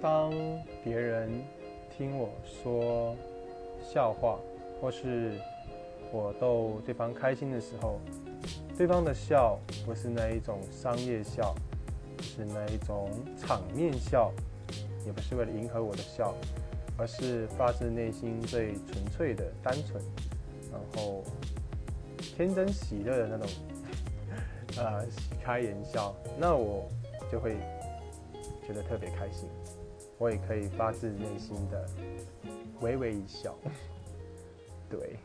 当别人听我说笑话，或是我逗对方开心的时候，对方的笑不是那一种商业笑，是那一种场面笑，也不是为了迎合我的笑，而是发自内心最纯粹的单纯，然后天真喜乐的那种，呃，喜开颜笑，那我就会觉得特别开心。我也可以发自内心的微微一笑，对。